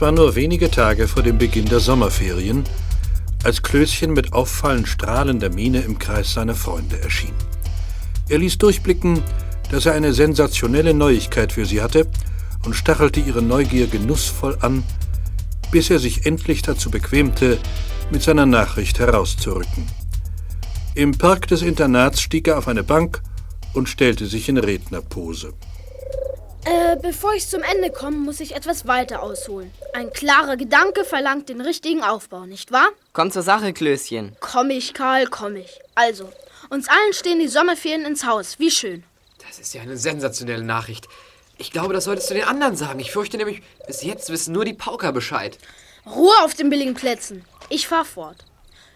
Es war nur wenige Tage vor dem Beginn der Sommerferien, als Klößchen mit auffallend strahlender Miene im Kreis seiner Freunde erschien. Er ließ durchblicken, dass er eine sensationelle Neuigkeit für sie hatte und stachelte ihre Neugier genussvoll an, bis er sich endlich dazu bequemte, mit seiner Nachricht herauszurücken. Im Park des Internats stieg er auf eine Bank und stellte sich in Rednerpose. Äh, bevor ich zum Ende komme, muss ich etwas weiter ausholen. Ein klarer Gedanke verlangt den richtigen Aufbau, nicht wahr? Komm zur Sache, Klößchen. Komm ich, Karl, komm ich. Also, uns allen stehen die Sommerferien ins Haus. Wie schön. Das ist ja eine sensationelle Nachricht. Ich glaube, das solltest du den anderen sagen. Ich fürchte nämlich, bis jetzt wissen nur die Pauker Bescheid. Ruhe auf den billigen Plätzen. Ich fahr fort.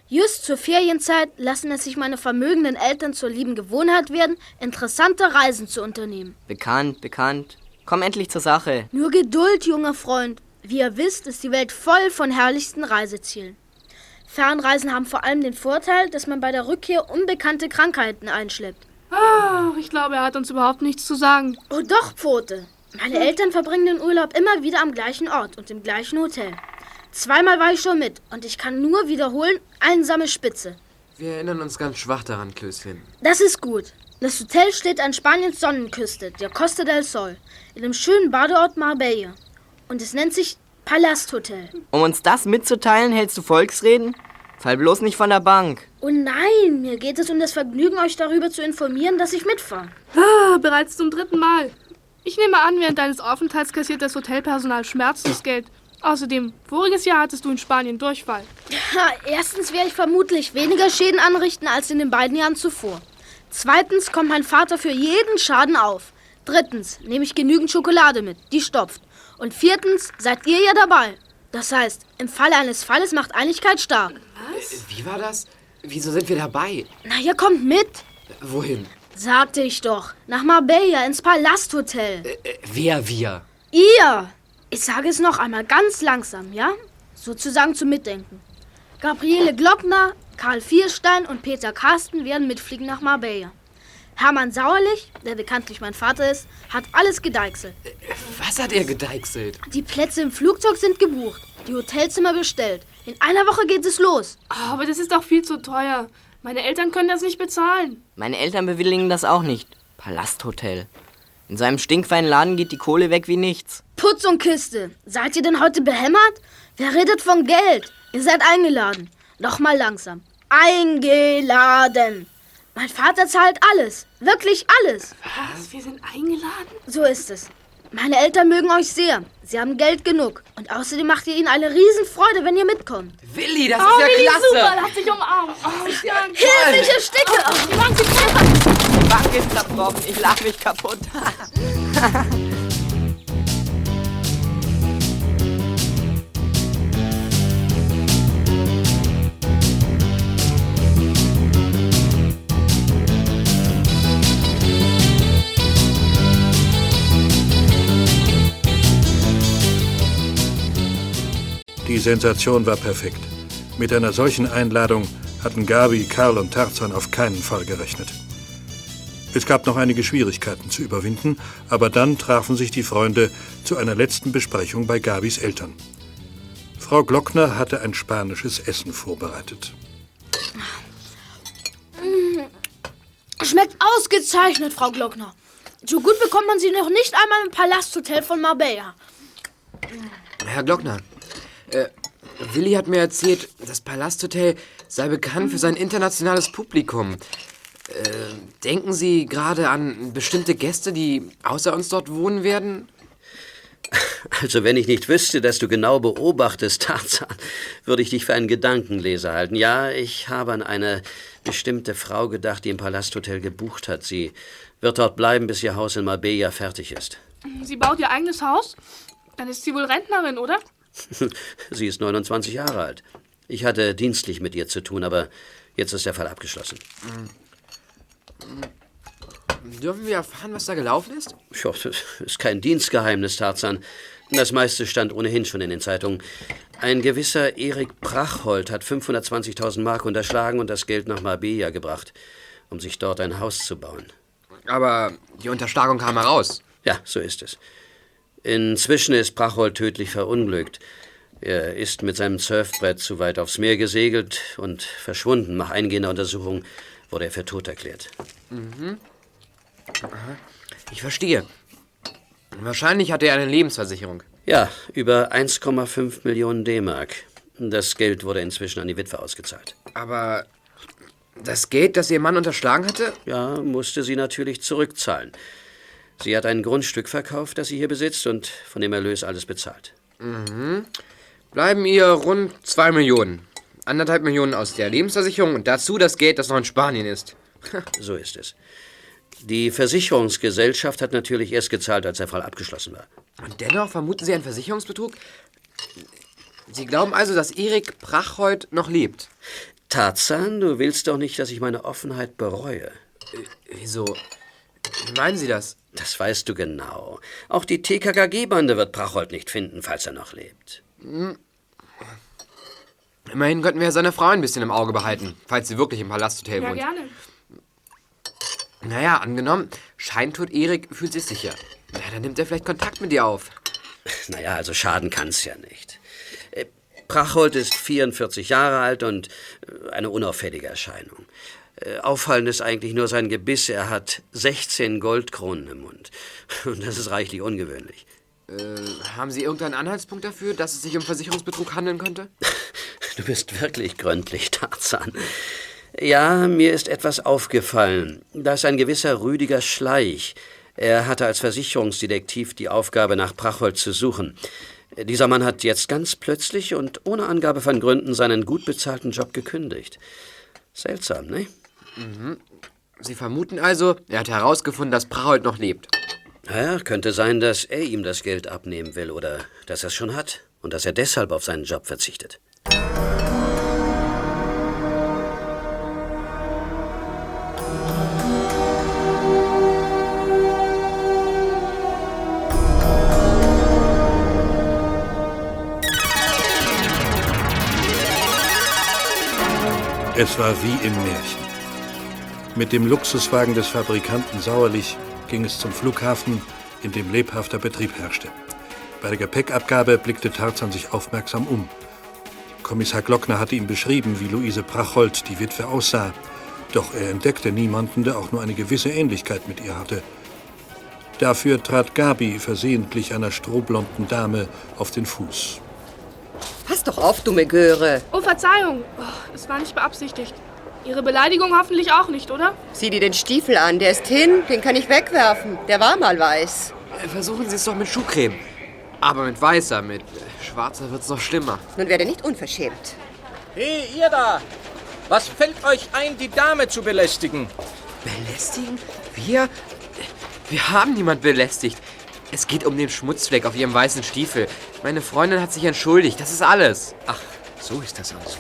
Just zur Ferienzeit lassen es sich meine vermögenden Eltern zur lieben Gewohnheit werden, interessante Reisen zu unternehmen. Bekannt, bekannt. Komm endlich zur Sache. Nur Geduld, junger Freund. Wie ihr wisst, ist die Welt voll von herrlichsten Reisezielen. Fernreisen haben vor allem den Vorteil, dass man bei der Rückkehr unbekannte Krankheiten einschleppt. Ah, ich glaube, er hat uns überhaupt nichts zu sagen. Oh doch, Pfote. Meine Eltern verbringen den Urlaub immer wieder am gleichen Ort und im gleichen Hotel. Zweimal war ich schon mit und ich kann nur wiederholen, einsame Spitze. Wir erinnern uns ganz schwach daran, Klößchen. Das ist gut. Das Hotel steht an Spaniens Sonnenküste, der Costa del Sol, in dem schönen Badeort Marbella. Und es nennt sich Palasthotel. Um uns das mitzuteilen, hältst du Volksreden? Fall bloß nicht von der Bank. Oh nein, mir geht es um das Vergnügen, euch darüber zu informieren, dass ich mitfahre. Ah, bereits zum dritten Mal. Ich nehme an, während deines Aufenthalts kassiert das Hotelpersonal Schmerzensgeld. Außerdem, voriges Jahr hattest du in Spanien Durchfall. Ja, erstens werde ich vermutlich weniger Schäden anrichten als in den beiden Jahren zuvor. Zweitens kommt mein Vater für jeden Schaden auf. Drittens nehme ich genügend Schokolade mit, die stopft. Und viertens seid ihr ja dabei. Das heißt, im Falle eines Falles macht Einigkeit stark. Was? Wie war das? Wieso sind wir dabei? Na, ihr kommt mit. Wohin? Sagte ich doch. Nach Marbella ins Palasthotel. Äh, äh, wer wir? Ihr! Ich sage es noch einmal ganz langsam, ja? Sozusagen zum Mitdenken. Gabriele Glockner, Karl Vierstein und Peter Carsten werden mitfliegen nach Marbella. Hermann Sauerlich, der bekanntlich mein Vater ist, hat alles gedeichselt. Was hat er gedeichselt? Die Plätze im Flugzeug sind gebucht, die Hotelzimmer bestellt. In einer Woche geht es los. Oh, aber das ist doch viel zu teuer. Meine Eltern können das nicht bezahlen. Meine Eltern bewilligen das auch nicht. Palasthotel. In seinem stinkfeinen Laden geht die Kohle weg wie nichts. Putz und Kiste. Seid ihr denn heute behämmert? Wer redet von Geld? Ihr seid eingeladen. Noch mal langsam. Eingeladen. Mein Vater zahlt alles. Wirklich alles. Was? Wir sind eingeladen? So ist es. Meine Eltern mögen euch sehr. Sie haben Geld genug. Und außerdem macht ihr ihnen eine Riesenfreude, wenn ihr mitkommt. Willi, das Oh, ist ja Willi, klasse! super, lass dich umarmen. Oh, danke. Hilfe, ich ersticke! Ist voll. Die Bank ist zerbrochen. Ich lach mich kaputt. Die Sensation war perfekt. Mit einer solchen Einladung hatten Gabi, Karl und Tarzan auf keinen Fall gerechnet. Es gab noch einige Schwierigkeiten zu überwinden, aber dann trafen sich die Freunde zu einer letzten Besprechung bei Gabis Eltern. Frau Glockner hatte ein spanisches Essen vorbereitet. Schmeckt ausgezeichnet, Frau Glockner. So gut bekommt man sie noch nicht einmal im Palasthotel von Marbella. Herr Glockner, äh, Willi hat mir erzählt, das Palasthotel sei bekannt für sein internationales Publikum. Äh, denken Sie gerade an bestimmte Gäste, die außer uns dort wohnen werden? Also wenn ich nicht wüsste, dass du genau beobachtest, Tarzan, würde ich dich für einen Gedankenleser halten. Ja, ich habe an eine bestimmte Frau gedacht, die im Palasthotel gebucht hat. Sie wird dort bleiben, bis ihr Haus in Marbella fertig ist. Sie baut ihr eigenes Haus? Dann ist sie wohl Rentnerin, oder? Sie ist 29 Jahre alt. Ich hatte dienstlich mit ihr zu tun, aber jetzt ist der Fall abgeschlossen. Dürfen wir erfahren, was da gelaufen ist? Ja, das ist kein Dienstgeheimnis, Tarzan. Das meiste stand ohnehin schon in den Zeitungen. Ein gewisser Erik Prachhold hat 520.000 Mark unterschlagen und das Geld nach Marbella gebracht, um sich dort ein Haus zu bauen. Aber die Unterschlagung kam heraus. Ja, so ist es. Inzwischen ist Brachhold tödlich verunglückt. Er ist mit seinem Surfbrett zu weit aufs Meer gesegelt und verschwunden. Nach eingehender Untersuchung wurde er für tot erklärt. Ich verstehe. Wahrscheinlich hat er eine Lebensversicherung. Ja, über 1,5 Millionen D-Mark. Das Geld wurde inzwischen an die Witwe ausgezahlt. Aber das Geld, das ihr Mann unterschlagen hatte? Ja, musste sie natürlich zurückzahlen. Sie hat ein Grundstück verkauft, das sie hier besitzt und von dem Erlös alles bezahlt. Bleiben ihr rund zwei Millionen. Anderthalb Millionen aus der Lebensversicherung und dazu das Geld, das noch in Spanien ist. So ist es. Die Versicherungsgesellschaft hat natürlich erst gezahlt, als der Fall abgeschlossen war. Und dennoch vermuten Sie einen Versicherungsbetrug? Sie glauben also, dass Erik Prachhold noch lebt? Tarzan, du willst doch nicht, dass ich meine Offenheit bereue. Wieso? Wie meinen Sie das? Das weißt du genau. Auch die TKKG-Bande wird Prachhold nicht finden, falls er noch lebt. Immerhin könnten wir seine Frau ein bisschen im Auge behalten, falls sie wirklich im Palasthotel Ja, wohnt. gerne. Naja, angenommen, Scheintod Erik fühlt sich sicher. Na, dann nimmt er vielleicht Kontakt mit dir auf. Naja, also schaden kann's ja nicht. Äh, Prachhold ist 44 Jahre alt und äh, eine unauffällige Erscheinung. Äh, Auffallend ist eigentlich nur sein Gebiss. Er hat 16 Goldkronen im Mund. Und das ist reichlich ungewöhnlich. Haben Sie irgendeinen Anhaltspunkt dafür, dass es sich um Versicherungsbetrug handeln könnte? Du bist wirklich gründlich, Tarzan. Ja, mir ist etwas aufgefallen. Da ist ein gewisser Rüdiger Schleich. Er hatte als Versicherungsdetektiv die Aufgabe, nach Prachhold zu suchen. Dieser Mann hat jetzt ganz plötzlich und ohne Angabe von Gründen seinen gut bezahlten Job gekündigt. Seltsam, ne? Sie vermuten also, er hat herausgefunden, dass Prachhold noch lebt. Ja, könnte sein, dass er ihm das Geld abnehmen will oder dass er es schon hat und dass er deshalb auf seinen Job verzichtet. Es war wie im Märchen. Mit dem Luxuswagen des Fabrikanten Sauerlich ging es zum Flughafen, in dem lebhafter Betrieb herrschte. Bei der Gepäckabgabe blickte Tarzan sich aufmerksam um. Kommissar Glockner hatte ihm beschrieben, wie Luise Prachold, die Witwe, aussah. Doch er entdeckte niemanden, der auch nur eine gewisse Ähnlichkeit mit ihr hatte. Dafür trat Gabi versehentlich einer strohblonden Dame auf den Fuß. Pass doch auf, dumme Göre. Oh, Verzeihung. Oh, es war nicht beabsichtigt. Ihre Beleidigung hoffentlich auch nicht, oder? Sieh dir den Stiefel an, der ist hin, den kann ich wegwerfen. Der war mal weiß. Äh, Versuchen Sie es doch mit Schuhcreme. Aber mit weißer, mit äh, schwarzer wird's noch schlimmer. Nun werde nicht unverschämt. Hey, ihr da! Was fällt euch ein, die Dame zu belästigen? Belästigen? Wir? Wir haben niemand belästigt. Es geht um den Schmutzfleck auf ihrem weißen Stiefel. Meine Freundin hat sich entschuldigt, das ist alles. Ach, so ist das also.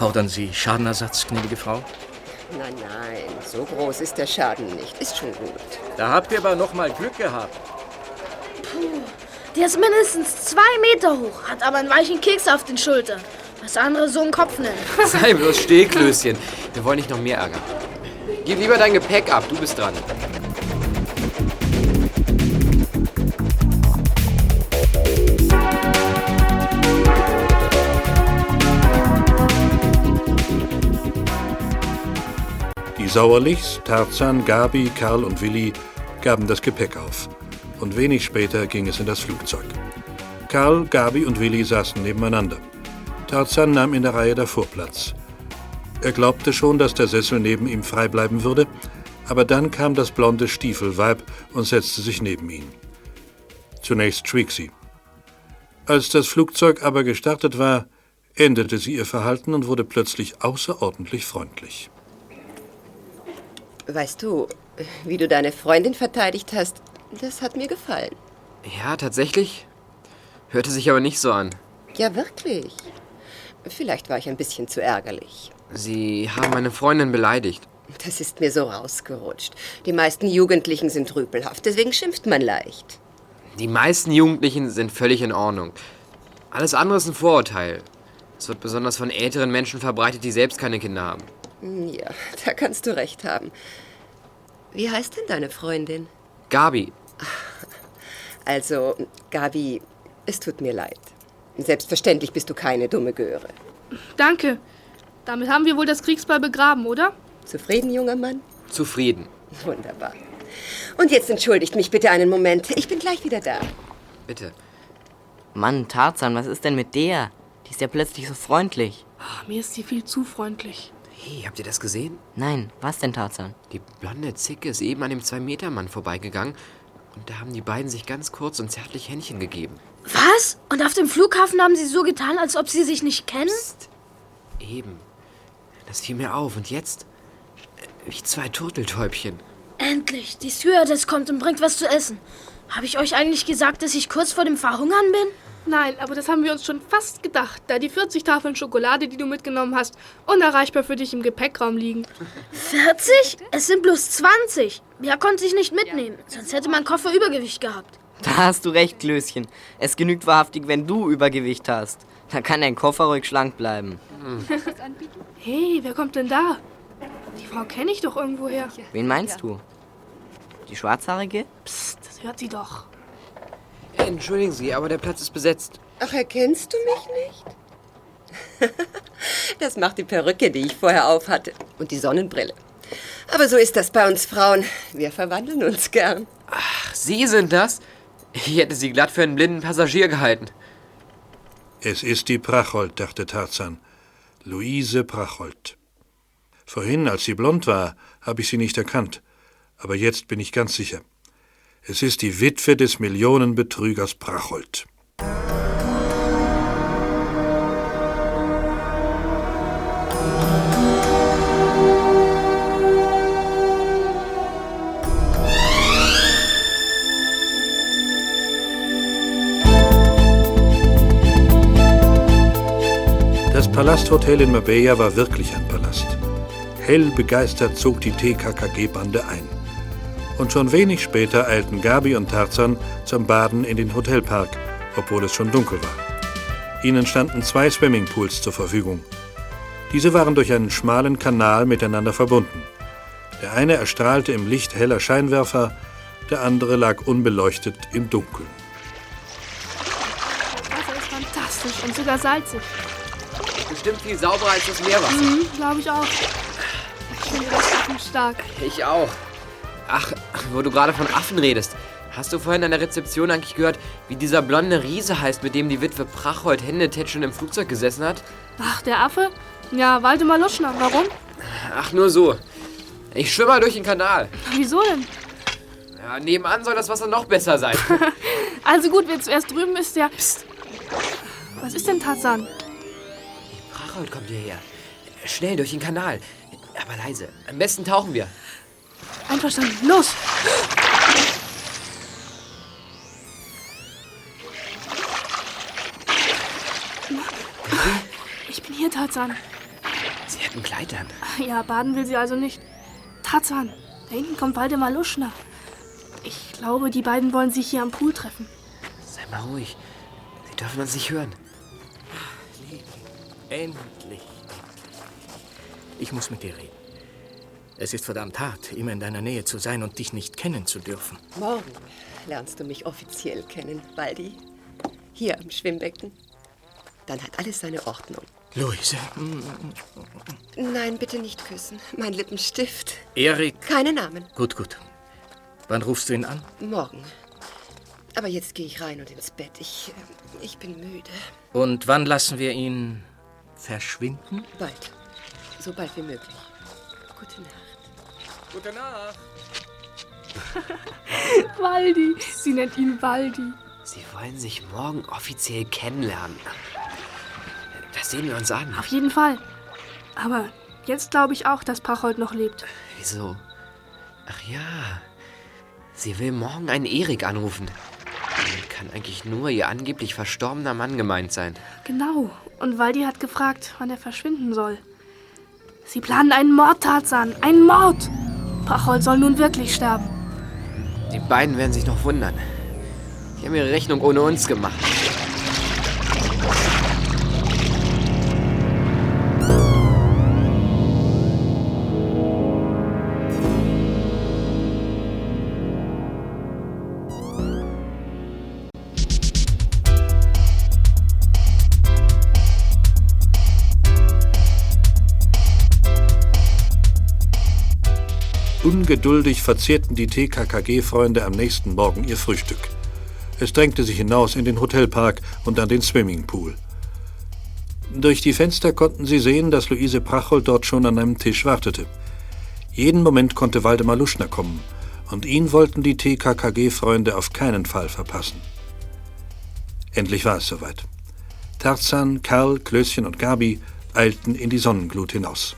Fordern Sie Schadenersatz, gnädige Frau? Nein, nein, so groß ist der Schaden nicht. Ist schon gut. Da habt ihr aber noch mal Glück gehabt. Der ist mindestens zwei Meter hoch, hat aber einen weichen Keks auf den Schultern. Was andere so einen Kopf nennen. Sei bloß still, Klößchen. Wir wollen nicht noch mehr ärgern. Gib lieber dein Gepäck ab, du bist dran. Sauerlichs, Tarzan, Gabi, Karl und Willi gaben das Gepäck auf. Und wenig später ging es in das Flugzeug. Karl, Gabi und Willi saßen nebeneinander. Tarzan nahm in der Reihe davor Platz. Er glaubte schon, dass der Sessel neben ihm frei bleiben würde, aber dann kam das blonde Stiefelweib und setzte sich neben ihn. Zunächst schwieg sie. Als das Flugzeug aber gestartet war, änderte sie ihr Verhalten und wurde plötzlich außerordentlich freundlich. Weißt du, wie du deine Freundin verteidigt hast, das hat mir gefallen. Ja, tatsächlich. Hörte sich aber nicht so an. Ja, wirklich. Vielleicht war ich ein bisschen zu ärgerlich. Sie haben meine Freundin beleidigt. Das ist mir so rausgerutscht. Die meisten Jugendlichen sind rüpelhaft, deswegen schimpft man leicht. Die meisten Jugendlichen sind völlig in Ordnung. Alles andere ist ein Vorurteil. Es wird besonders von älteren Menschen verbreitet, die selbst keine Kinder haben. Ja, da kannst du recht haben. Wie heißt denn deine Freundin? Gabi, Also, Gabi, es tut mir leid. Selbstverständlich bist du keine dumme Göre. Danke. Damit haben wir wohl das Kriegsball begraben, oder? Zufrieden, junger Mann? Zufrieden. Wunderbar. Und jetzt entschuldigt mich bitte einen Moment. Ich bin gleich wieder da. Bitte. Mann, Tarzan, was ist denn mit der? Die ist ja plötzlich so freundlich. Ach, mir ist sie viel zu freundlich. Hey, habt ihr das gesehen? Nein, was denn, Tarzan? Die blonde Zicke ist eben an dem Zwei-Meter-Mann vorbeigegangen. Und da haben die beiden sich ganz kurz und zärtlich Händchen gegeben. Was? Und auf dem Flughafen haben sie so getan, als ob sie sich nicht kennen? Eben. Das fiel mir auf. Und jetzt? Wie zwei Turteltäubchen. Endlich, die Stewardess kommt und bringt was zu essen. Habe ich euch eigentlich gesagt, dass ich kurz vor dem Verhungern bin? Nein, aber das haben wir uns schon fast gedacht, da die 40 Tafeln Schokolade, die du mitgenommen hast, unerreichbar für dich im Gepäckraum liegen. 40? Es sind bloß 20. Mehr konnte ich nicht mitnehmen, sonst hätte mein Koffer Übergewicht gehabt. Da hast du recht, Klößchen. Es genügt wahrhaftig, wenn du Übergewicht hast. Da kann dein Koffer ruhig schlank bleiben. Hey, wer kommt denn da? Die Frau kenne ich doch irgendwoher. Wen meinst du? Die Schwarzhaarige? Psst, das hört sie doch. Entschuldigen Sie, aber der Platz ist besetzt. Ach, erkennst du mich nicht? das macht die Perücke, die ich vorher aufhatte. Und die Sonnenbrille. Aber so ist das bei uns Frauen. Wir verwandeln uns gern. Ach, Sie sind das? Ich hätte Sie glatt für einen blinden Passagier gehalten. Es ist die Prachold, dachte Tarzan. Luise Prachold. Vorhin, als sie blond war, habe ich sie nicht erkannt. Aber jetzt bin ich ganz sicher. Es ist die Witwe des Millionenbetrügers Prachold. Das Palasthotel in Marbella war wirklich ein Palast. Hell begeistert zog die TKKG-Bande ein. Und schon wenig später eilten Gabi und Tarzan zum Baden in den Hotelpark, obwohl es schon dunkel war. Ihnen standen zwei Swimmingpools zur Verfügung. Diese waren durch einen schmalen Kanal miteinander verbunden. Der eine erstrahlte im Licht heller Scheinwerfer, der andere lag unbeleuchtet im Dunkeln. Das Wasser ist fantastisch und sogar salzig. Bestimmt viel sauberer als das Meerwasser. Mhm, glaube ich auch. Ich finde das Affen stark. Ich auch. Ach, wo du gerade von Affen redest. Hast du vorhin an der Rezeption eigentlich gehört, wie dieser blonde Riese heißt, mit dem die Witwe Prachold händetätschend im Flugzeug gesessen hat? Ach, der Affe? Ja, Waldemar Luschner. Warum? Ach, nur so. Ich schwimme mal durch den Kanal. Wieso denn? Ja, nebenan soll das Wasser noch besser sein. Also gut, wer zuerst drüben ist, der... Psst. Was ist denn Tarzan? Prachold kommt hierher. Schnell durch den Kanal. Aber leise. Am besten tauchen wir. Einverstanden. Los! Ich bin hier, Tarzan. Sie hat ein Kleid an. Ja, baden will sie also nicht. Tarzan, da hinten kommt Waldemar Luschner. Ich glaube, die beiden wollen sich hier am Pool treffen. Sei mal ruhig. Sie dürfen uns nicht hören. Endlich. Ich muss mit dir reden. Es ist verdammt hart, immer in deiner Nähe zu sein und dich nicht kennen zu dürfen. Morgen lernst du mich offiziell kennen, Waldi. Hier am Schwimmbecken. Dann hat alles seine Ordnung. Luise. Nein, bitte nicht küssen. Mein Lippenstift. Erik. Keine Namen. Gut, gut. Wann rufst du ihn an? Morgen. Aber jetzt gehe ich rein und ins Bett. Ich, äh, ich bin müde. Und wann lassen wir ihn verschwinden? Bald. So bald wie möglich. Gute Nacht. Gute Nacht. Waldi. Sie nennt ihn Waldi. Sie wollen sich morgen offiziell kennenlernen. Das sehen wir uns an. Auf jeden Fall. Aber jetzt glaube ich auch, dass Prachold noch lebt. Wieso? Ach ja. Sie will morgen einen Erik anrufen. Damit kann eigentlich nur ihr angeblich verstorbener Mann gemeint sein. Genau. Und Waldi hat gefragt, wann er verschwinden soll. Sie planen einen Mord, Tarzan. Einen Mord! Prachold soll nun wirklich sterben. Die beiden werden sich noch wundern. Die haben ihre Rechnung ohne uns gemacht. Ungeduldig verzehrten die TKKG-Freunde am nächsten Morgen ihr Frühstück. Es drängte sich hinaus in den Hotelpark und an den Swimmingpool. Durch die Fenster konnten sie sehen, dass Luise Prachold dort schon an einem Tisch wartete. Jeden Moment konnte Waldemar Luschner kommen, und ihn wollten die TKKG-Freunde auf keinen Fall verpassen. Endlich war es soweit. Tarzan, Karl, Klößchen und Gabi eilten in die Sonnenglut hinaus.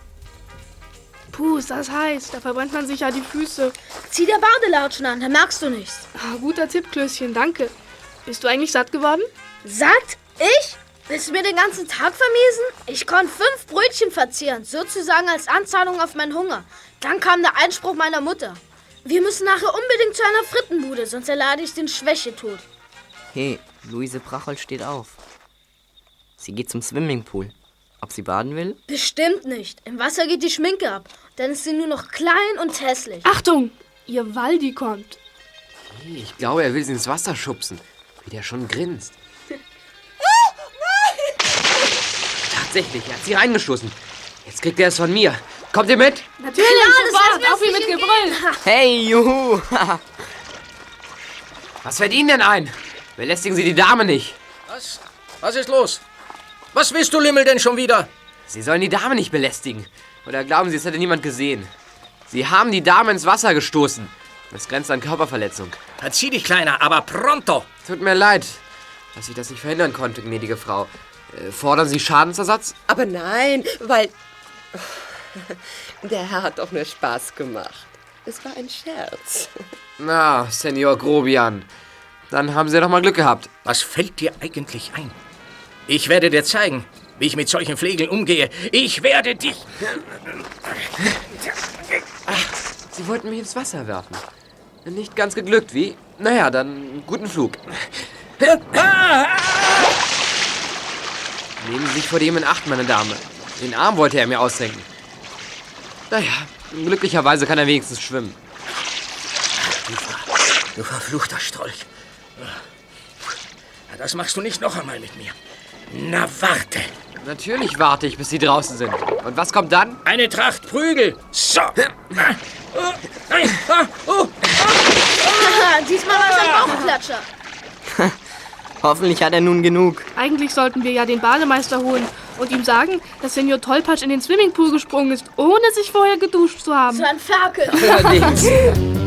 Puh, ist das heiß. Da verbrennt man sich ja die Füße. Zieh dir Badelatschen an, dann merkst du nichts. Ah, guter Tipp, Klößchen, danke. Bist du eigentlich satt geworden? Satt? Ich? Willst du mir den ganzen Tag vermiesen? Ich konnte fünf Brötchen verzehren, sozusagen als Anzahlung auf meinen Hunger. Dann kam der Einspruch meiner Mutter. Wir müssen nachher unbedingt zu einer Frittenbude, sonst erlade ich den Schwächetod. Hey, Luise Prachold steht auf. Sie geht zum Swimmingpool. Ob sie baden will? Bestimmt nicht. Im Wasser geht die Schminke ab. Dann ist sie nur noch klein und hässlich. Achtung, ihr Waldi kommt. Ich glaube, er will sie ins Wasser schubsen. Wie der schon grinst. Tatsächlich, er hat sie reingeschossen. Jetzt kriegt er es von mir. Kommt ihr mit? Natürlich, das sofort, auf ihn mit Gebrüll. Hey, juhu! Was fällt Ihnen denn ein? Belästigen Sie die Dame nicht. Was? Was ist los? Was willst du, Limmel, denn schon wieder? Sie sollen die Dame nicht belästigen. Oder glauben Sie, es hätte niemand gesehen? Sie haben die Dame ins Wasser gestoßen. Das grenzt an Körperverletzung. Verzieh dich, Kleiner, aber pronto! Tut mir leid, dass ich das nicht verhindern konnte, gnädige Frau. Äh, fordern Sie Schadensersatz? Aber nein, weil. Der Herr hat doch nur Spaß gemacht. Es war ein Scherz. Na, Senor Grobian. Dann haben Sie doch mal Glück gehabt. Was fällt dir eigentlich ein? Ich werde dir zeigen, wie ich mit solchen Flegeln umgehe. Ich werde dich. Sie wollten mich ins Wasser werfen. Nicht ganz geglückt, wie? Naja, dann guten Flug. Nehmen Sie sich vor dem in Acht, meine Dame. Den Arm wollte er mir ausrenken. Naja, glücklicherweise kann er wenigstens schwimmen. Du verfluchter Strolch. Ja, Das machst du nicht noch einmal mit mir. Na, warte. Natürlich warte ich, bis Sie draußen sind. Und was kommt dann? Eine Tracht Prügel. So. Diesmal war es ein Bauchklatscher. Hoffentlich hat er nun genug. Eigentlich sollten wir ja den Bademeister holen und ihm sagen, dass Senior Tollpatsch in den Swimmingpool gesprungen ist, ohne sich vorher geduscht zu haben. So ein Ferkel. Allerdings.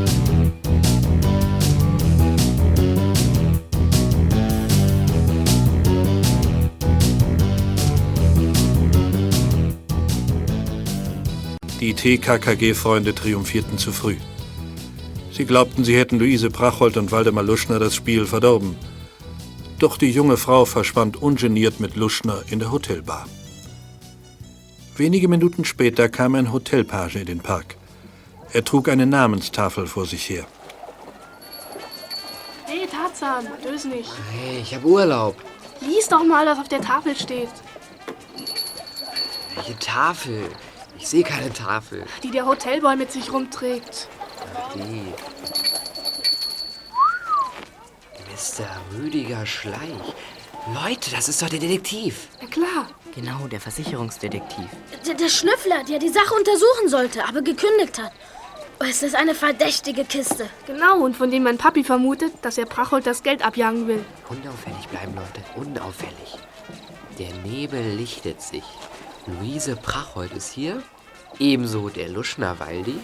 Die TKKG-Freunde triumphierten zu früh. Sie glaubten, sie hätten Luise Prachold und Waldemar Luschner das Spiel verdorben. Doch die junge Frau verschwand ungeniert mit Luschner in der Hotelbar. Wenige Minuten später kam ein Hotelpage in den Park. Er trug eine Namenstafel vor sich her. Hey Tarzan, löse nicht. Hey, ich habe Urlaub. Lies doch mal, was auf der Tafel steht, Welche Tafel? Ich sehe keine Tafel. die der Hotelboy mit sich rumträgt. Die. Mr. Rüdiger Schleich. Leute, das ist doch der Detektiv. Na klar. Genau, der Versicherungsdetektiv. Der, der Schnüffler, der die Sache untersuchen sollte, aber gekündigt hat. Oh, ist das eine verdächtige Kiste. Genau, und von dem mein Papi vermutet, dass er Prachold das Geld abjagen will. Unauffällig bleiben, Leute. Unauffällig. Der Nebel lichtet sich. Luise Prachold ist hier. Ebenso der Luschner Waldi.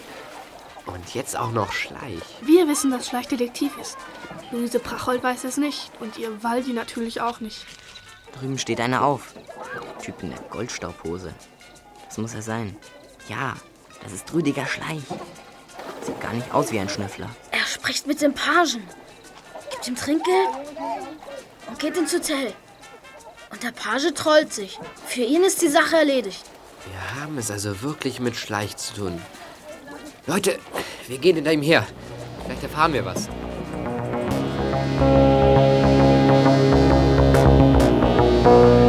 Und jetzt auch noch Schleich. Wir wissen, dass Schleich Detektiv ist. Luise Prachold weiß es nicht und ihr Waldi natürlich auch nicht. Drüben steht einer auf. Der Typ in der Goldstauphose. Das muss er sein. Ja, das ist Rüdiger Schleich. Sieht gar nicht aus wie ein Schnüffler. Er spricht mit dem Pagen, gibt ihm Trinkgeld und geht ins Hotel. Und der Page trollt sich. Für ihn ist die Sache erledigt. Wir haben es also wirklich mit Schleich zu tun. Leute, wir gehen hinter ihm her. Vielleicht erfahren wir was. Musik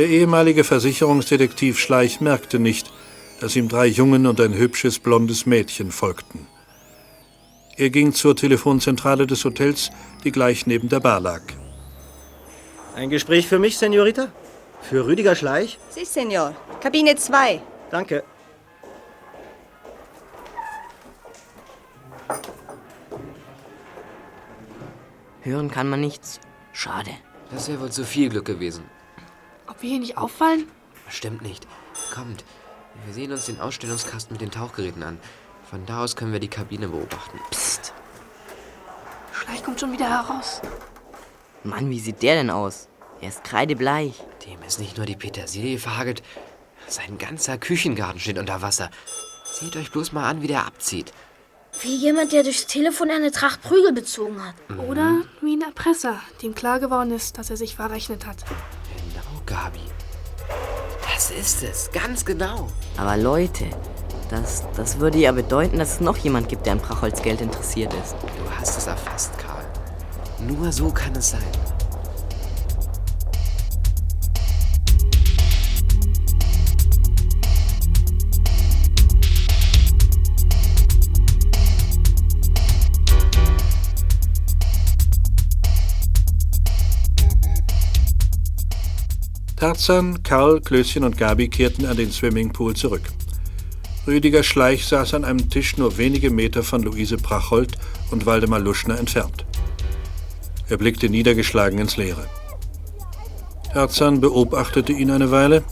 Der ehemalige Versicherungsdetektiv Schleich merkte nicht, dass ihm drei Jungen und ein hübsches blondes Mädchen folgten. Er ging zur Telefonzentrale des Hotels, die gleich neben der Bar lag. Ein Gespräch für mich, Senorita? Für Rüdiger Schleich? Sie, Senor. Kabine 2. Danke. Hören kann man nichts. Schade. Das wäre wohl zu viel Glück gewesen. Ob wir hier nicht auffallen? Stimmt nicht. Kommt. Wir sehen uns den Ausstellungskasten mit den Tauchgeräten an. Von da aus können wir die Kabine beobachten. Psst. Schleich kommt schon wieder heraus. Mann, wie sieht der denn aus? Er ist kreidebleich. Dem ist nicht nur die Petersilie verhagelt, sein ganzer Küchengarten steht unter Wasser. Seht euch bloß mal an, wie der abzieht. Wie jemand, der durchs Telefon eine Tracht Prügel bezogen hat. Oder wie ein Erpresser, dem klar geworden ist, dass er sich verrechnet hat. Gabi. Das ist es, ganz genau. Aber Leute, das, das würde ja bedeuten, dass es noch jemand gibt, der an Brachholz Geld interessiert ist. Du hast es erfasst, Karl. Nur so kann es sein. Tarzan, Karl, Klößchen und Gabi kehrten an den Swimmingpool zurück. Rüdiger Schleich saß an einem Tisch nur wenige Meter von Luise Prachold und Waldemar Luschner entfernt. Er blickte niedergeschlagen ins Leere. Tarzan beobachtete ihn eine Weile,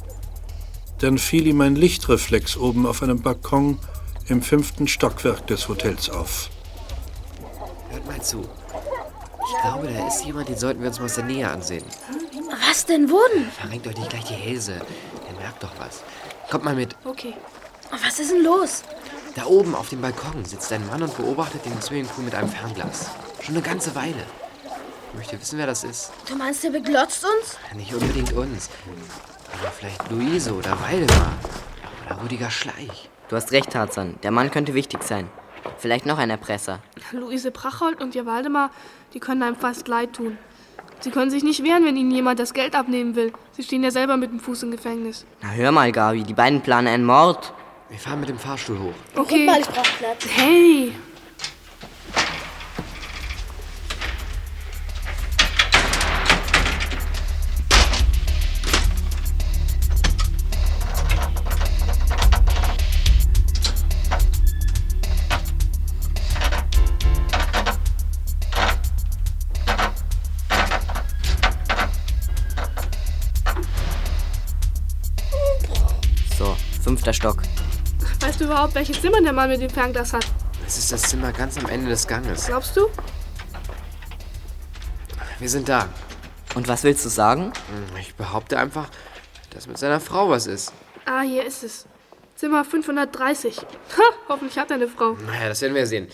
dann fiel ihm ein Lichtreflex oben auf einem Balkon im fünften Stockwerk des Hotels auf. Hört mal zu. Ich glaube, da ist jemand, den sollten wir uns mal aus der Nähe ansehen. Was denn, wo denn? Verrenkt euch nicht gleich die Hälse. Der merkt doch was. Kommt mal mit. Okay. Was ist denn los? Da oben auf dem Balkon sitzt ein Mann und beobachtet den Swimmingpool mit einem Fernglas. Schon eine ganze Weile. Ich möchte wissen, wer das ist. Du meinst, der beglotzt uns? Nicht unbedingt uns. Aber vielleicht Luise oder Waldemar. Oder Rüdiger Schleich. Du hast recht, Tarzan. Der Mann könnte wichtig sein. Vielleicht noch ein Erpresser. Luise Prachold und ihr Waldemar, die können einem fast leid tun. Sie können sich nicht wehren, wenn ihnen jemand das Geld abnehmen will. Sie stehen ja selber mit dem Fuß im Gefängnis. Na hör mal, Gabi, die beiden planen einen Mord. Wir fahren mit dem Fahrstuhl hoch. Okay. Guck mal, ich brauch Platz. Hey! Weißt du überhaupt, welches Zimmer der Mann mit dem Fernglas hat? Es ist das Zimmer ganz am Ende des Ganges. Glaubst du? Wir sind da. Und was willst du sagen? Hm, Ich behaupte einfach, dass mit seiner Frau was ist. Ah, hier ist es. Zimmer 530. Ha, hoffentlich hat er eine Frau. Naja, das werden wir sehen.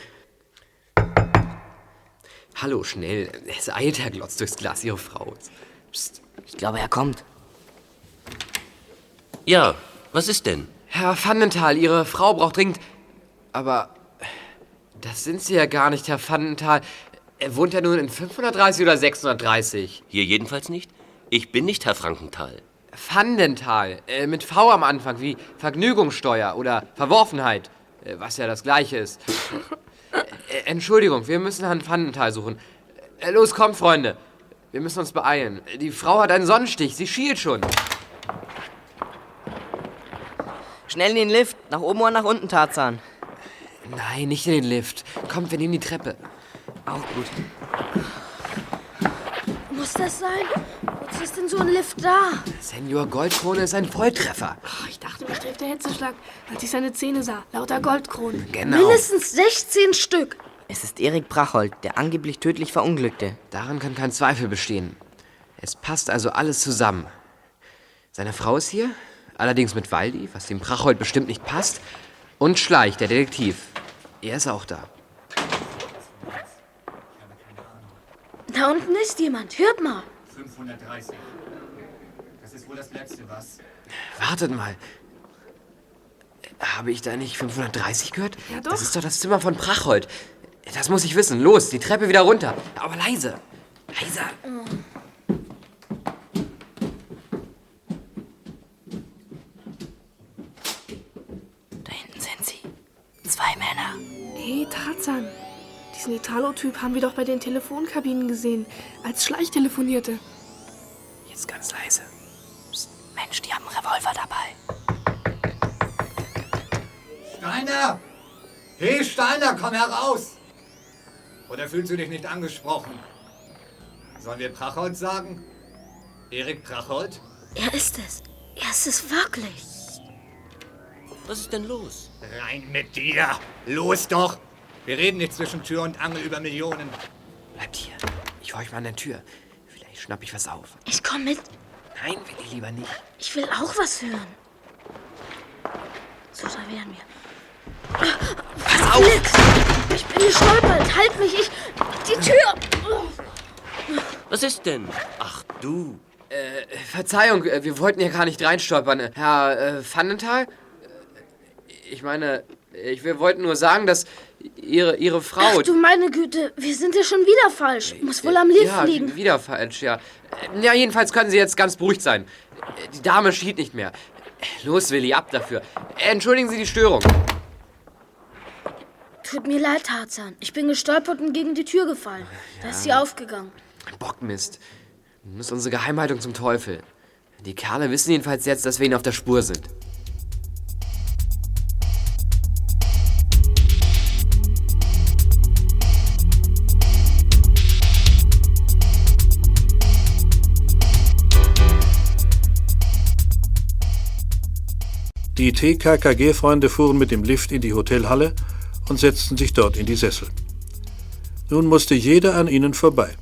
Hallo, schnell. Es eilt, Herr Glotz, durchs Glas. Ihre Frau. Psst. Ich glaube, er kommt. Ja, was ist denn? Herr Vandenthal, Ihre Frau braucht dringend... Aber das sind Sie ja gar nicht, Herr Vandenthal. Er wohnt ja nun in 530 oder 630. Hier jedenfalls nicht. Ich bin nicht Herr Frankenthal. Vandenthal, äh, mit V am Anfang, wie Vergnügungssteuer oder Verworfenheit, äh, was ja das gleiche ist. Äh, Entschuldigung, wir müssen Herrn Vandenthal suchen. Äh, los, kommt, Freunde. Wir müssen uns beeilen. Die Frau hat einen Sonnenstich, sie schielt schon. Schnell in den Lift. Nach oben oder nach unten, Tarzan. Nein, nicht in den Lift. Kommt, wir nehmen die Treppe. Auch gut. Muss das sein? Wozu ist denn so ein Lift da? Senior Goldkrone ist ein Volltreffer. Oh, ich dachte, mich trifft der Hitzeschlag, als ich seine Zähne sah. Lauter Goldkronen. Genau. Mindestens 16 Stück. Es ist Erik Brachold, der angeblich tödlich verunglückte. Daran kann kein Zweifel bestehen. Es passt also alles zusammen. Seine Frau ist hier, allerdings mit Waldi, was dem Prachold bestimmt nicht passt. Und Schleich, der Detektiv. Er ist auch da. Da unten ist jemand. Hört mal. 530. Das ist wohl das Letzte, was? Wartet mal. Habe ich da nicht 530 gehört? Ja, doch. Das ist doch das Zimmer von Prachold. Das muss ich wissen. Los, die Treppe wieder runter. Aber leise. Leiser. Tarzan, diesen Italo-Typ haben wir doch bei den Telefonkabinen gesehen, als Schleich telefonierte. Jetzt ganz leise. Mensch, die haben einen Revolver dabei. Steiner! Hey, Steiner, komm heraus! Oder fühlst du dich nicht angesprochen? Sollen wir Prachhold sagen? Erik Prachhold? Er ist es. Er ist es wirklich. Was ist denn los? Rein mit dir! Los doch! Wir reden nicht zwischen Tür und Angel über Millionen. Bleibt hier. Ich horch mal an der Tür. Vielleicht schnapp ich was auf. Ich komm mit. Nein, will ich lieber nicht. Ich will auch was hören. So, da wären wir. Pass auf! Ich bin gestolpert. Halt mich, ich. Die Tür! Was ist denn? Ach, du. Äh, Verzeihung, äh, wir wollten ja gar nicht reinstolpern. Herr äh, Vandenthal? Ich meine, ich, wir wollten nur sagen, dass Ihre, Ihre Frau... Ach du meine Güte, wir sind ja schon wieder falsch. Muss wohl am Lift ja, liegen. wieder falsch, ja. Ja, jedenfalls können Sie jetzt ganz beruhigt sein. Die Dame schied nicht mehr. Los, Willi, ab dafür. Entschuldigen Sie die Störung. Tut mir leid, Tarzan. Ich bin gestolpert und gegen die Tür gefallen. Da ist sie aufgegangen. Bockmist. Nun ist unsere Geheimhaltung zum Teufel. Die Kerle wissen jedenfalls jetzt, dass wir ihnen auf der Spur sind. Die TKKG-Freunde fuhren mit dem Lift in die Hotelhalle und setzten sich dort in die Sessel. Nun musste jeder an ihnen vorbei.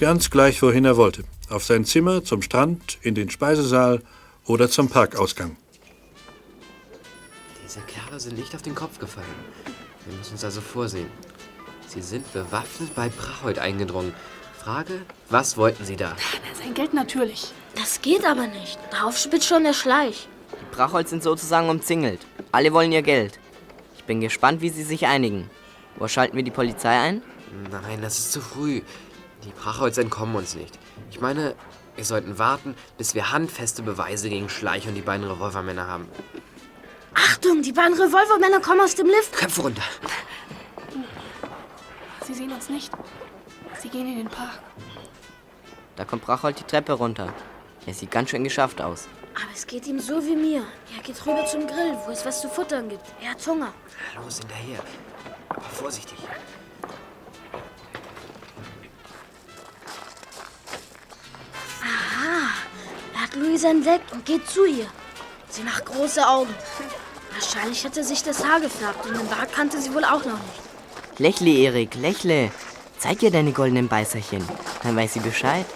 Ganz gleich, wohin er wollte. Auf sein Zimmer, zum Strand, in den Speisesaal oder zum Parkausgang. Diese Kerle sind nicht auf den Kopf gefallen. Wir müssen uns also vorsehen. Sie sind bewaffnet bei Prachold eingedrungen. Frage, was wollten Sie da? Sein Geld natürlich. Das geht aber nicht. Darauf spitzt schon der Schleich. Die Brachholz sind sozusagen umzingelt. Alle wollen ihr Geld. Ich bin gespannt, wie sie sich einigen. Wo schalten wir die Polizei ein? Nein, das ist zu früh. Die Prachholz entkommen uns nicht. Ich meine, wir sollten warten, bis wir handfeste Beweise gegen Schleich und die beiden Revolvermänner haben. Achtung, die beiden Revolvermänner kommen aus dem Lift. Köpfe runter. Sie sehen uns nicht. Sie gehen in den Park. Da kommt Brachhold die Treppe runter. Er sieht ganz schön geschafft aus. Aber es geht ihm so wie mir. Er geht rüber zum Grill, wo es was zu futtern gibt. Er hat Hunger. Los, hinterher. Aber vorsichtig. Aha, er hat Luisa entdeckt und geht zu ihr. Sie macht große Augen. Wahrscheinlich hat er sich das Haar gefärbt und den Bart kannte sie wohl auch noch nicht. Lächle, Erik, lächle. Zeig ihr deine goldenen Beißerchen. Dann weiß sie Bescheid.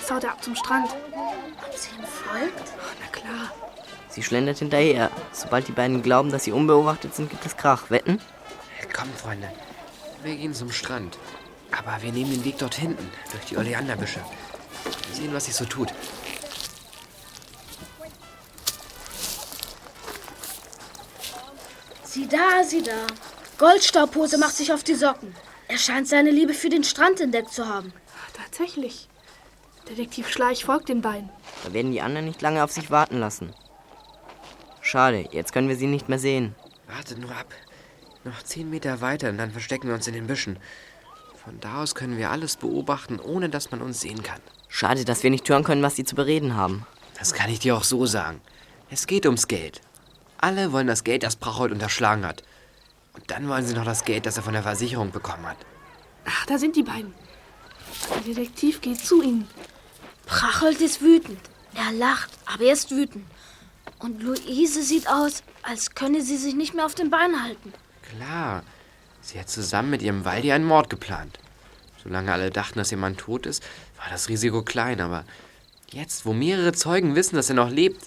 Jetzt haut er ab zum Strand. Und sie ihm folgt? Na klar. Sie schlendert hinterher. Sobald die beiden glauben, dass sie unbeobachtet sind, gibt es Krach. Wetten? Kommt, Freunde. Wir gehen zum Strand. Aber wir nehmen den Weg dort hinten, durch die Oleanderbüsche. Wir sehen, was sich so tut. Sieh da, sieh da. Goldstaubhose macht sich auf die Socken. Er scheint seine Liebe für den Strand entdeckt zu haben. Tatsächlich. Detektiv Schleich folgt den beiden. Da werden die anderen nicht lange auf sich warten lassen. Schade, jetzt können wir sie nicht mehr sehen. Wartet nur ab. Noch zehn Meter weiter und dann verstecken wir uns in den Büschen. Von da aus können wir alles beobachten, ohne dass man uns sehen kann. Schade, dass wir nicht hören können, was sie zu bereden haben. Das kann ich dir auch so sagen. Es geht ums Geld. Alle wollen das Geld, das Brachhold unterschlagen hat. Und dann wollen sie noch das Geld, das er von der Versicherung bekommen hat. Ach, da sind die beiden. Der Detektiv geht zu ihnen. Prachold ist wütend. Er lacht, aber er ist wütend. Und Luise sieht aus, als könne sie sich nicht mehr auf den Beinen halten. Klar. Sie hat zusammen mit ihrem Waldi einen Mord geplant. Solange alle dachten, dass ihr Mann tot ist, war das Risiko klein. Aber jetzt, wo mehrere Zeugen wissen, dass er noch lebt,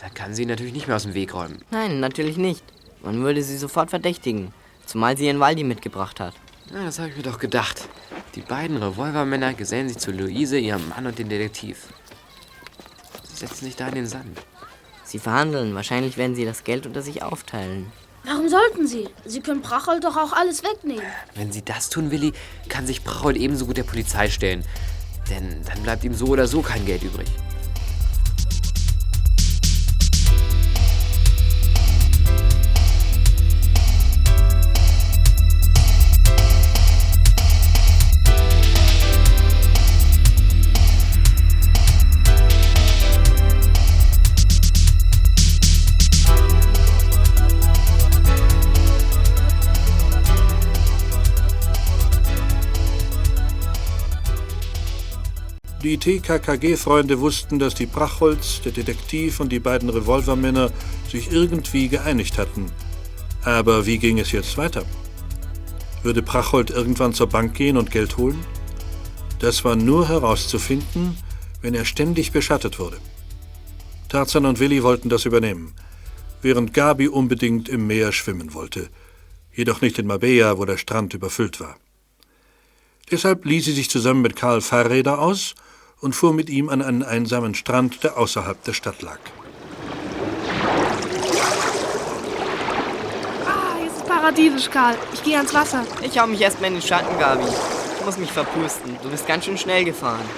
da kann sie ihn natürlich nicht mehr aus dem Weg räumen. Nein, natürlich nicht. Man würde sie sofort verdächtigen. Zumal sie ihren Waldi mitgebracht hat. Na, das habe ich mir doch gedacht. Die beiden Revolvermänner gesellen sich zu Luise, ihrem Mann und dem Detektiv. Sie setzen sich da in den Sand. Sie verhandeln. Wahrscheinlich werden sie das Geld unter sich aufteilen. Warum sollten sie? Sie können Prachold doch auch alles wegnehmen. Wenn sie das tun, Willi, kann sich Prachold ebenso gut der Polizei stellen. Denn dann bleibt ihm so oder so kein Geld übrig. Die TKKG-Freunde wussten, dass die Brachholz, der Detektiv und die beiden Revolvermänner sich irgendwie geeinigt hatten. Aber wie ging es jetzt weiter? Würde Prachold irgendwann zur Bank gehen und Geld holen? Das war nur herauszufinden, wenn er ständig beschattet wurde. Tarzan und Willi wollten das übernehmen, während Gabi unbedingt im Meer schwimmen wollte, jedoch nicht in Mabea, wo der Strand überfüllt war. Deshalb ließ sie sich zusammen mit Karl Fahrräder aus und fuhr mit ihm an einen einsamen Strand, der außerhalb der Stadt lag. Ah, hier ist es paradiesisch, Karl. Ich gehe ans Wasser. Ich hau mich erstmal in den Schatten, Gabi. Ich muss mich verpusten. Du bist ganz schön schnell gefahren.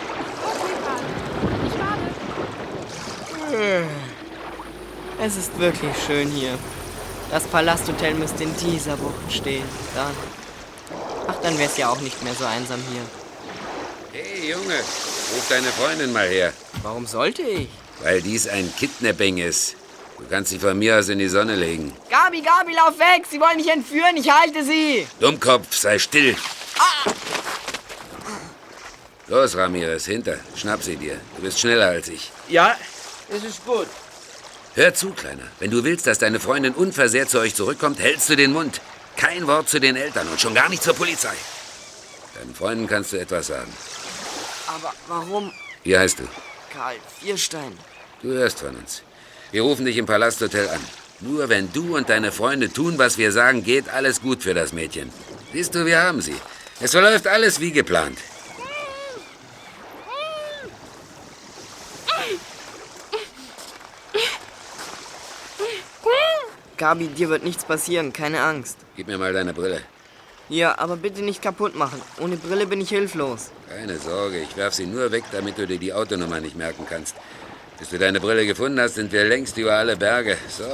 Es ist wirklich schön hier. Das Palasthotel müsste in dieser Bucht stehen. Dann. Ach, dann wär's ja auch nicht mehr so einsam hier. Hey, Junge, ruf deine Freundin mal her. Warum sollte ich? Weil dies ein Kidnapping ist. Du kannst sie von mir aus in die Sonne legen. Gabi, Gabi, lauf weg! Sie wollen mich entführen, ich halte sie! Dummkopf, sei still. Los, Ramirez, hinter. Schnapp sie dir. Du bist schneller als ich. Ja, es ist gut. Hör zu, Kleiner. Wenn du willst, dass deine Freundin unversehrt zu euch zurückkommt, hältst du den Mund. Kein Wort zu den Eltern und schon gar nicht zur Polizei. Deinen Freunden kannst du etwas sagen. Aber warum, Wie heißt du? Karl Vierstein? Du hörst von uns. Wir rufen dich im Palasthotel an. Nur wenn du und deine Freunde tun, was wir sagen, geht alles gut für das Mädchen. Siehst du, wir haben sie. Es verläuft alles wie geplant. Gabi, dir wird nichts passieren, keine Angst. Gib mir mal deine Brille. Ja, aber bitte nicht kaputt machen. Ohne Brille bin ich hilflos. Keine Sorge, ich werf sie nur weg, damit du dir die Autonummer nicht merken kannst. Bis du deine Brille gefunden hast, sind wir längst über alle Berge. So.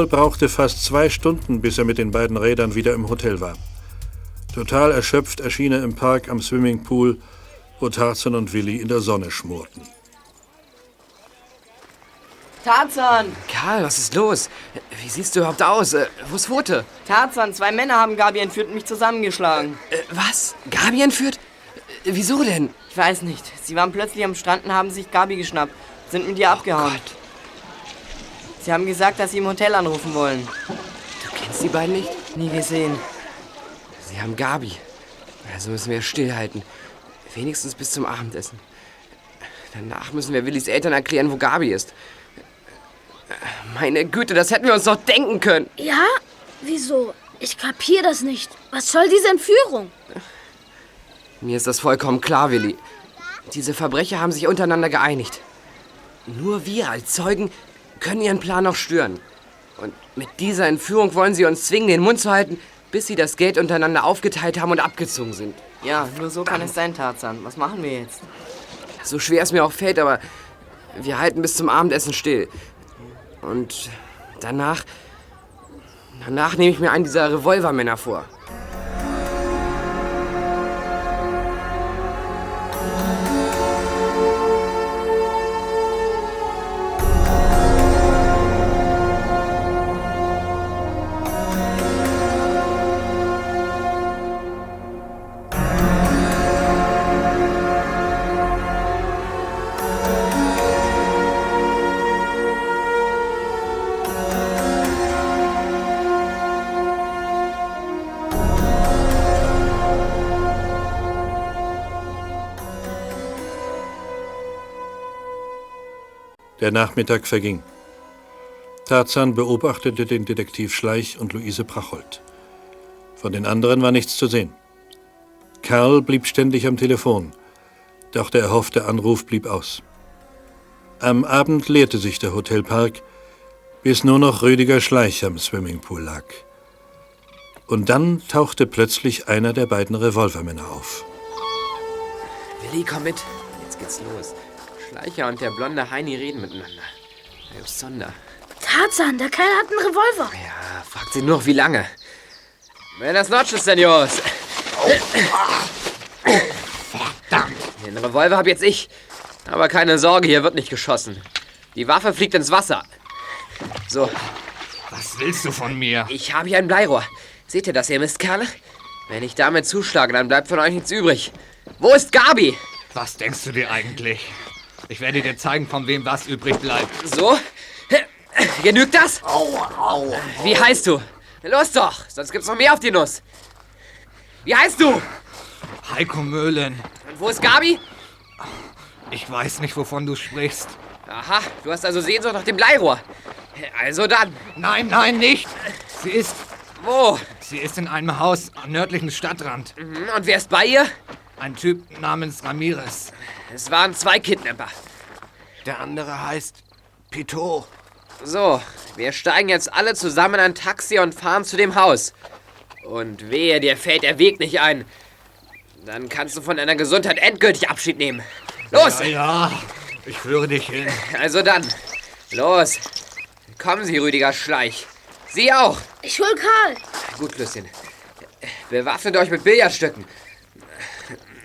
Karl brauchte fast zwei Stunden, bis er mit den beiden Rädern wieder im Hotel war. Total erschöpft erschien er im Park am Swimmingpool, wo Tarzan und Willi in der Sonne schmorten. Tarzan! Karl, was ist los? Wie siehst du überhaupt aus? Äh, wo ist Pfote? Tarzan, zwei Männer haben Gabi entführt und mich zusammengeschlagen. Äh, was? Gabi entführt? Äh, wieso denn? Ich weiß nicht. Sie waren plötzlich am Strand und haben sich Gabi geschnappt. Sind mit ihr abgehauen. Sie haben gesagt, dass sie im Hotel anrufen wollen. Du kennst die beiden nicht? Nie gesehen. Sie haben Gabi. Also müssen wir stillhalten. Wenigstens bis zum Abendessen. Danach müssen wir Willis Eltern erklären, wo Gabi ist. Meine Güte, das hätten wir uns doch denken können. Ja? Wieso? Ich kapier das nicht. Was soll diese Entführung? Mir ist das vollkommen klar, Willi. Diese Verbrecher haben sich untereinander geeinigt. Nur wir als Zeugen können ihren Plan noch stören. Und mit dieser Entführung wollen sie uns zwingen, den Mund zu halten, bis sie das Geld untereinander aufgeteilt haben und abgezogen sind. Ja, nur so kann es sein, Tarzan. Was machen wir jetzt? So schwer es mir auch fällt, aber wir halten bis zum Abendessen still. Und danach. Danach nehme ich mir einen dieser Revolvermänner vor. Der Nachmittag verging. Tarzan beobachtete den Detektiv Schleich und Luise Prachold. Von den anderen war nichts zu sehen. Karl blieb ständig am Telefon, doch der erhoffte Anruf blieb aus. Am Abend leerte sich der Hotelpark, bis nur noch Rüdiger Schleich am Swimmingpool lag. Und dann tauchte plötzlich einer der beiden Revolvermänner auf. Willi, komm mit. Jetzt geht's los. Schleicher und der blonde Heini reden miteinander. Selbst Sonder. Tarzan, der Kerl hat einen Revolver. Ja, fragt sie nur noch, wie lange. Buenas noches, Senors. Verdammt. Den Revolver hab jetzt ich. Aber keine Sorge, hier wird nicht geschossen. Die Waffe fliegt ins Wasser. So. Was willst du von mir? Ich habe hier ein Bleirohr. Seht ihr das, ihr Mistkerle? Wenn ich damit zuschlage, dann bleibt von euch nichts übrig. Wo ist Gabi? Was denkst du dir eigentlich? Ich werde dir zeigen, von wem was übrig bleibt. So? Genügt das? Wie heißt du? Los doch, sonst gibt's noch mehr auf die Nuss. Wie heißt du? Heiko Möhlen. Und wo ist Gabi? Ich weiß nicht, wovon du sprichst. Aha, du hast also Sehnsucht nach dem Bleirohr. Also dann. Nein, nein, nicht. Sie ist. Wo? Sie ist in einem Haus am nördlichen Stadtrand. Mhm, Und wer ist bei ihr? Ein Typ namens Ramirez. Es waren zwei Kidnapper. Der andere heißt Pitot. So, wir steigen jetzt alle zusammen in ein Taxi und fahren zu dem Haus. Und wehe, dir fällt der Weg nicht ein. Dann kannst du von deiner Gesundheit endgültig Abschied nehmen. Los! Ja, ja. Ich führe dich hin. Also dann, los. Kommen Sie, Rüdiger Schleich. Sie auch. Ich hol Karl. Gut, Klüsschen. Bewaffnet euch mit Billardstücken.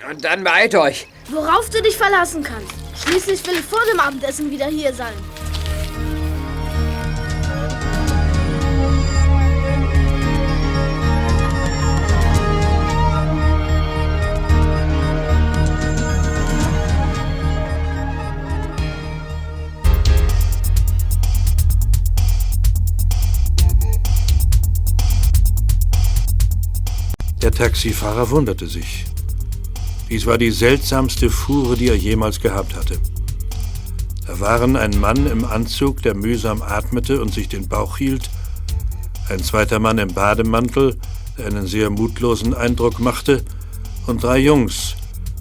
Und dann beeilt euch. Worauf du dich verlassen kannst. Schließlich will ich vor dem Abendessen wieder hier sein. Der Taxifahrer wunderte sich. Dies war die seltsamste Fuhre, die er jemals gehabt hatte. Da waren ein Mann im Anzug, der mühsam atmete und sich den Bauch hielt, ein zweiter Mann im Bademantel, der einen sehr mutlosen Eindruck machte, und drei Jungs,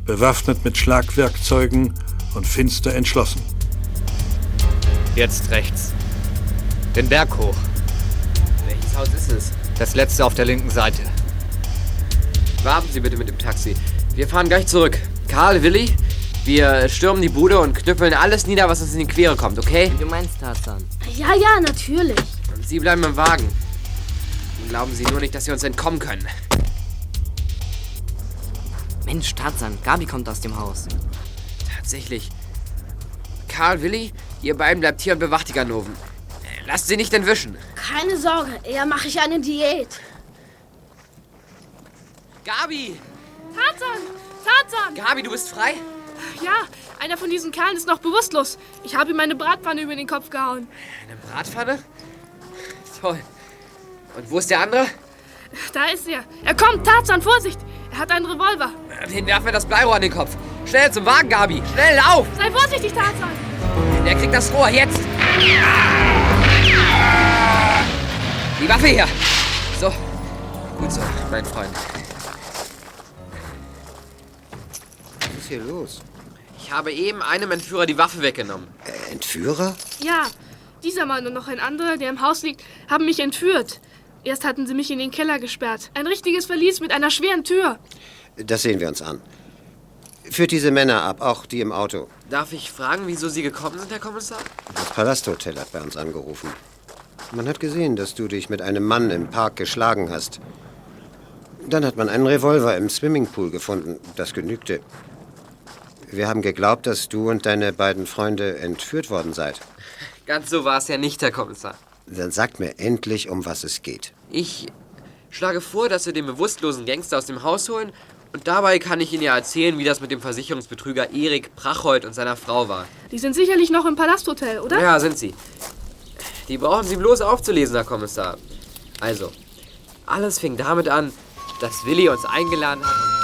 bewaffnet mit Schlagwerkzeugen und finster entschlossen. Jetzt rechts. Den Berg hoch. Welches Haus ist es? Das letzte auf der linken Seite. Warten Sie bitte mit dem Taxi. Wir fahren gleich zurück. Karl, Willi, wir stürmen die Bude und knüppeln alles nieder, was uns in die Quere kommt, okay? Du meinst Tarzan? Ja, ja, natürlich. Und Sie bleiben im Wagen. Und glauben Sie nur nicht, dass Sie uns entkommen können. Mensch, Tarzan, Gabi kommt aus dem Haus. Tatsächlich. Karl, Willi, ihr beiden bleibt hier und bewacht die Ganoven. Lasst sie nicht entwischen. Keine Sorge, eher mache ich eine Diät. Gabi! Tarzan! Tarzan! Gabi, du bist frei? Ja, einer von diesen Kerlen ist noch bewusstlos. Ich habe ihm eine Bratpfanne über den Kopf gehauen. Eine Bratpfanne? Toll. Und wo ist der andere? Da ist er. Er kommt, Tarzan, Vorsicht! Er hat einen Revolver. Den werfen wir das Bleirohr an den Kopf. Schnell zum Wagen, Gabi! Schnell, lauf! Sei vorsichtig, Tarzan! Der kriegt das Rohr, jetzt! Die Waffe hier! So. Gut so, mein Freund. Hier los? Ich habe eben einem Entführer die Waffe weggenommen. Äh, Entführer? Ja, dieser Mann und noch ein anderer, der im Haus liegt, haben mich entführt. Erst hatten sie mich in den Keller gesperrt. Ein richtiges Verlies mit einer schweren Tür. Das sehen wir uns an. Führt diese Männer ab, auch die im Auto. Darf ich fragen, wieso Sie gekommen sind, Herr Kommissar? Das Palasthotel hat bei uns angerufen. Man hat gesehen, dass du dich mit einem Mann im Park geschlagen hast. Dann hat man einen Revolver im Swimmingpool gefunden. Das genügte. Wir haben geglaubt, dass du und deine beiden Freunde entführt worden seid. Ganz so war es ja nicht, Herr Kommissar. Dann sagt mir endlich, um was es geht. Ich schlage vor, dass wir den bewusstlosen Gangster aus dem Haus holen und dabei kann ich Ihnen ja erzählen, wie das mit dem Versicherungsbetrüger Erik Prachold und seiner Frau war. Die sind sicherlich noch im Palasthotel, oder? Ja, sind sie. Die brauchen Sie bloß aufzulesen, Herr Kommissar. Also, alles fing damit an, dass Willi uns eingeladen hat,